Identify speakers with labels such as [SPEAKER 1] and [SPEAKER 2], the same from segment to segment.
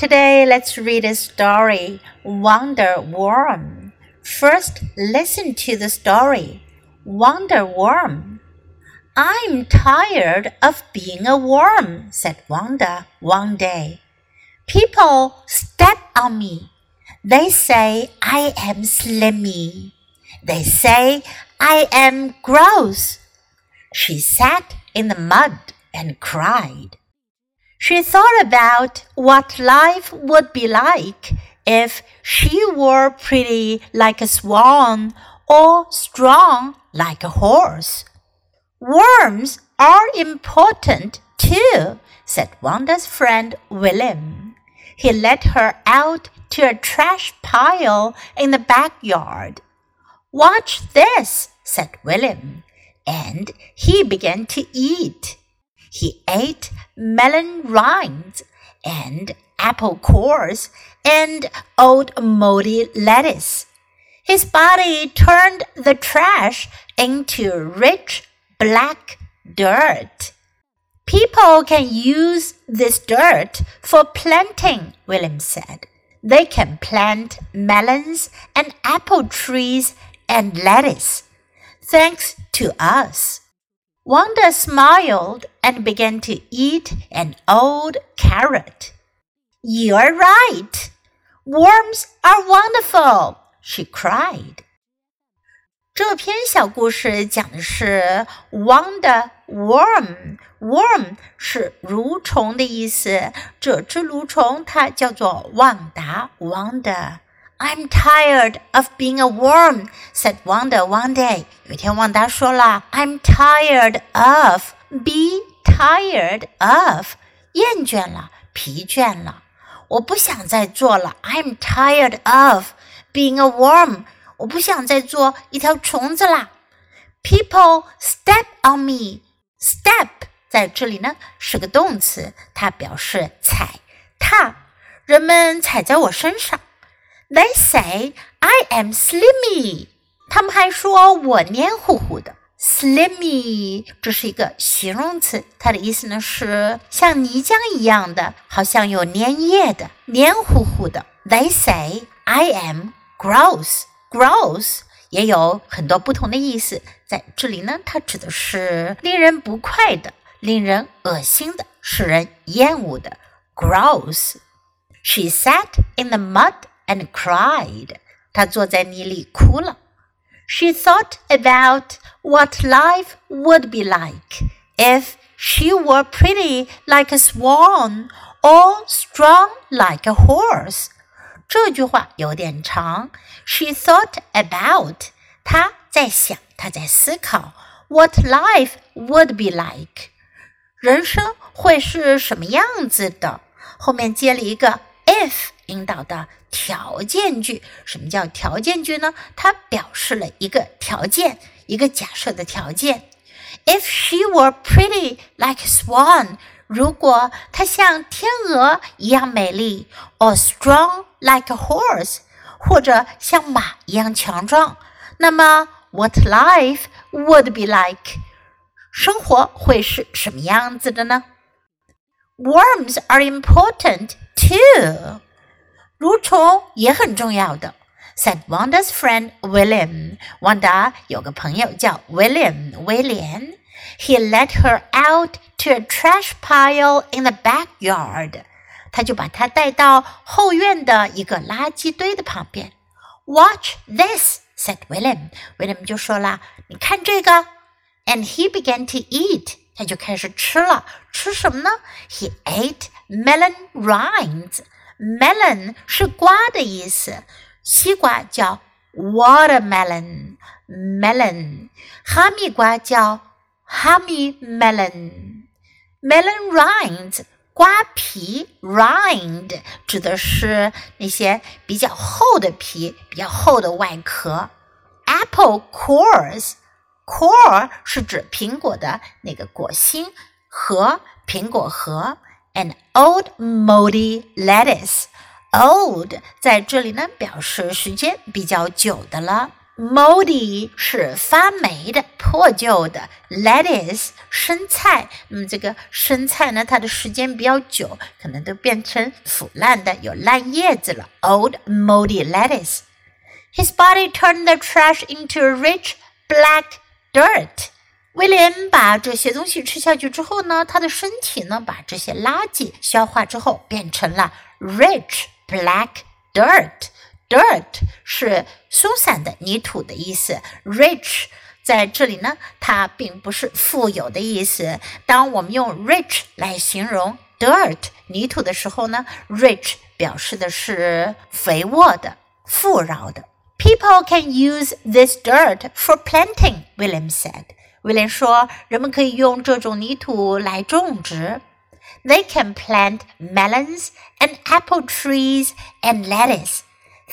[SPEAKER 1] Today, let's read a story Wanda Worm. First, listen to the story Wanda Worm. I'm tired of being a worm, said Wanda one day. People step on me. They say I am slimy. They say I am gross. She sat in the mud and cried. She thought about what life would be like if she were pretty like a swan or strong like a horse. Worms are important too, said Wanda's friend William. He led her out to a trash pile in the backyard. Watch this, said William, and he began to eat. He ate melon rinds and apple cores and old moldy lettuce. His body turned the trash into rich black dirt. People can use this dirt for planting, William said. They can plant melons and apple trees and lettuce. Thanks to us. Wanda smiled and began to eat an old carrot. You're right. Worms are wonderful, she cried. 这篇小故事讲的是 Wanda worm。worm 是蠕虫的意思，这只蠕虫它叫做旺达 Wanda。 I'm tired of being a worm," said Wanda one day. 有一天，旺达说了：“I'm tired of be tired of，厌倦了，疲倦了，我不想再做了。I'm tired of being a worm，我不想再做一条虫子啦。People step on me. Step 在这里呢是个动词，它表示踩踏，人们踩在我身上。 they say I am slimy。他们还说我黏糊糊的。Slimy 这是一个形容词，它的意思呢是像泥浆一样的，好像有粘液的，黏糊糊的。They say I am gross。Gross 也有很多不同的意思，在这里呢，它指的是令人不快的、令人恶心的、使人厌恶的。Gross。She sat in the mud and cried. 她坐在泥里哭了。She thought about what life would be like if she were pretty like a swan or strong like a horse. 这句话有点长。She thought about，她在想，她在思考，what life would be like，人生会是什么样子的。后面接了一个 if。 引导的条件句，什么叫条件句呢？它表示了一个条件，一个假设的条件。If she were pretty like swan，如果她像天鹅一样美丽，or strong like a horse，或者像马一样强壮，那么 what life would be like？生活会是什么样子的呢？Worms are important too. 蠕虫也很重要的。Said Wanda's friend William. Wanda 有个朋友叫 William 威廉。He led her out to a trash pile in the backyard. 他就把她带到后院的一个垃圾堆的旁边。Watch this, said William. William 就说啦：“你看这个。” And he began to eat. 他就开始吃了。吃什么呢？He ate melon rinds. Melon 是瓜的意思，西瓜叫 watermelon，melon，哈密瓜叫 honey melon，melon rinds 瓜皮 rind 指的是那些比较厚的皮，比较厚的外壳。apple cores，core 是指苹果的那个果心核，苹果核。an old moldy lettuce. Old 在这里呢，表示时间比较久的了。 moldy 是发霉的、破旧的，lettuce 生菜。那么这个生菜呢，它的时间比较久，可能都变成腐烂的，有烂叶子了。Old moldy lettuce. His body turned the trash into rich black dirt. 威廉把这些东西吃下去之后呢，他的身体呢，把这些垃圾消化之后，变成了 rich black dirt。Dirt 是松散的泥土的意思，rich 在这里呢，它并不是富有的意思。当我们用 rich 来形容 dirt 泥土的时候呢，rich 表示的是肥沃的、富饶的。People can use this dirt for planting, William said. 威廉说，人们可以用这种泥土来种植。They can plant melons and apple trees and lettuce.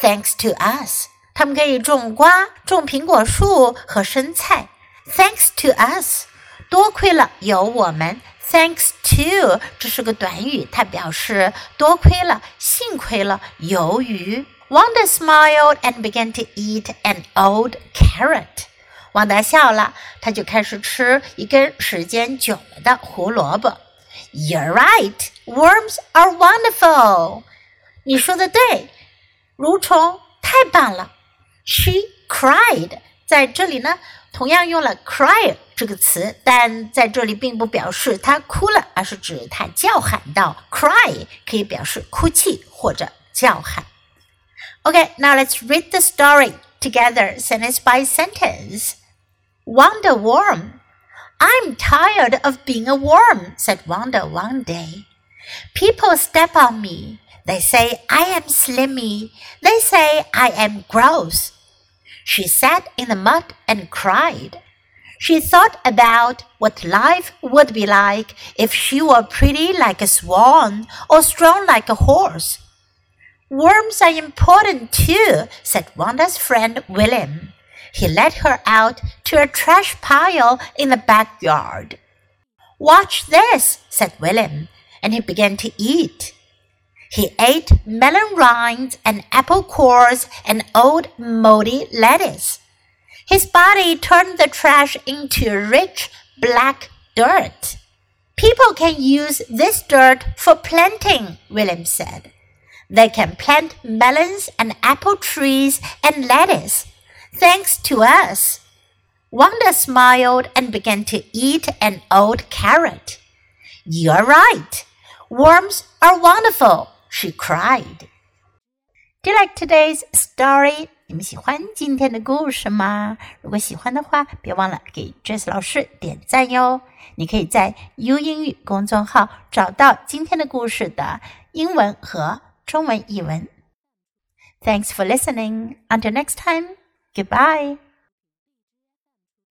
[SPEAKER 1] Thanks to us，他们可以种瓜、种苹果树和生菜。Thanks to us，多亏了有我们。Thanks to，这是个短语，它表示多亏了、幸亏了。由于 Wanda smiled and began to eat an old carrot。 旺达笑了，他就开始吃一根时间久了的胡萝卜。You're right, worms are wonderful。你说的对。蠕虫太棒了！She cried，在这里呢，同样用了 cry 这个词，但在这里并不表示她哭了，而是指她叫喊道。Cry 可以表示哭泣或者叫喊。OK，now let's read the story together, sentence by sentence. Wanda Worm. I'm tired of being a worm, said Wanda one day. People step on me. They say I am slimy. They say I am gross. She sat in the mud and cried. She thought about what life would be like if she were pretty like a swan or strong like a horse. Worms are important too, said Wanda's friend William. He led her out to a trash pile in the backyard. Watch this, said William, and he began to eat. He ate melon rinds and apple cores and old moldy lettuce. His body turned the trash into rich black dirt. People can use this dirt for planting, William said. They can plant melons and apple trees and lettuce, thanks to us. Wanda smiled and began to eat an old carrot. You're right. Worms are wonderful, she cried. Do you like today's story? 你们喜欢今天的故事吗？如果喜欢的话，别忘了给 Jess 老师点赞哟。你可以在 U 英语公众号找到今天的故事的英文和 中文译文。Thanks for listening. Until next time. Goodbye.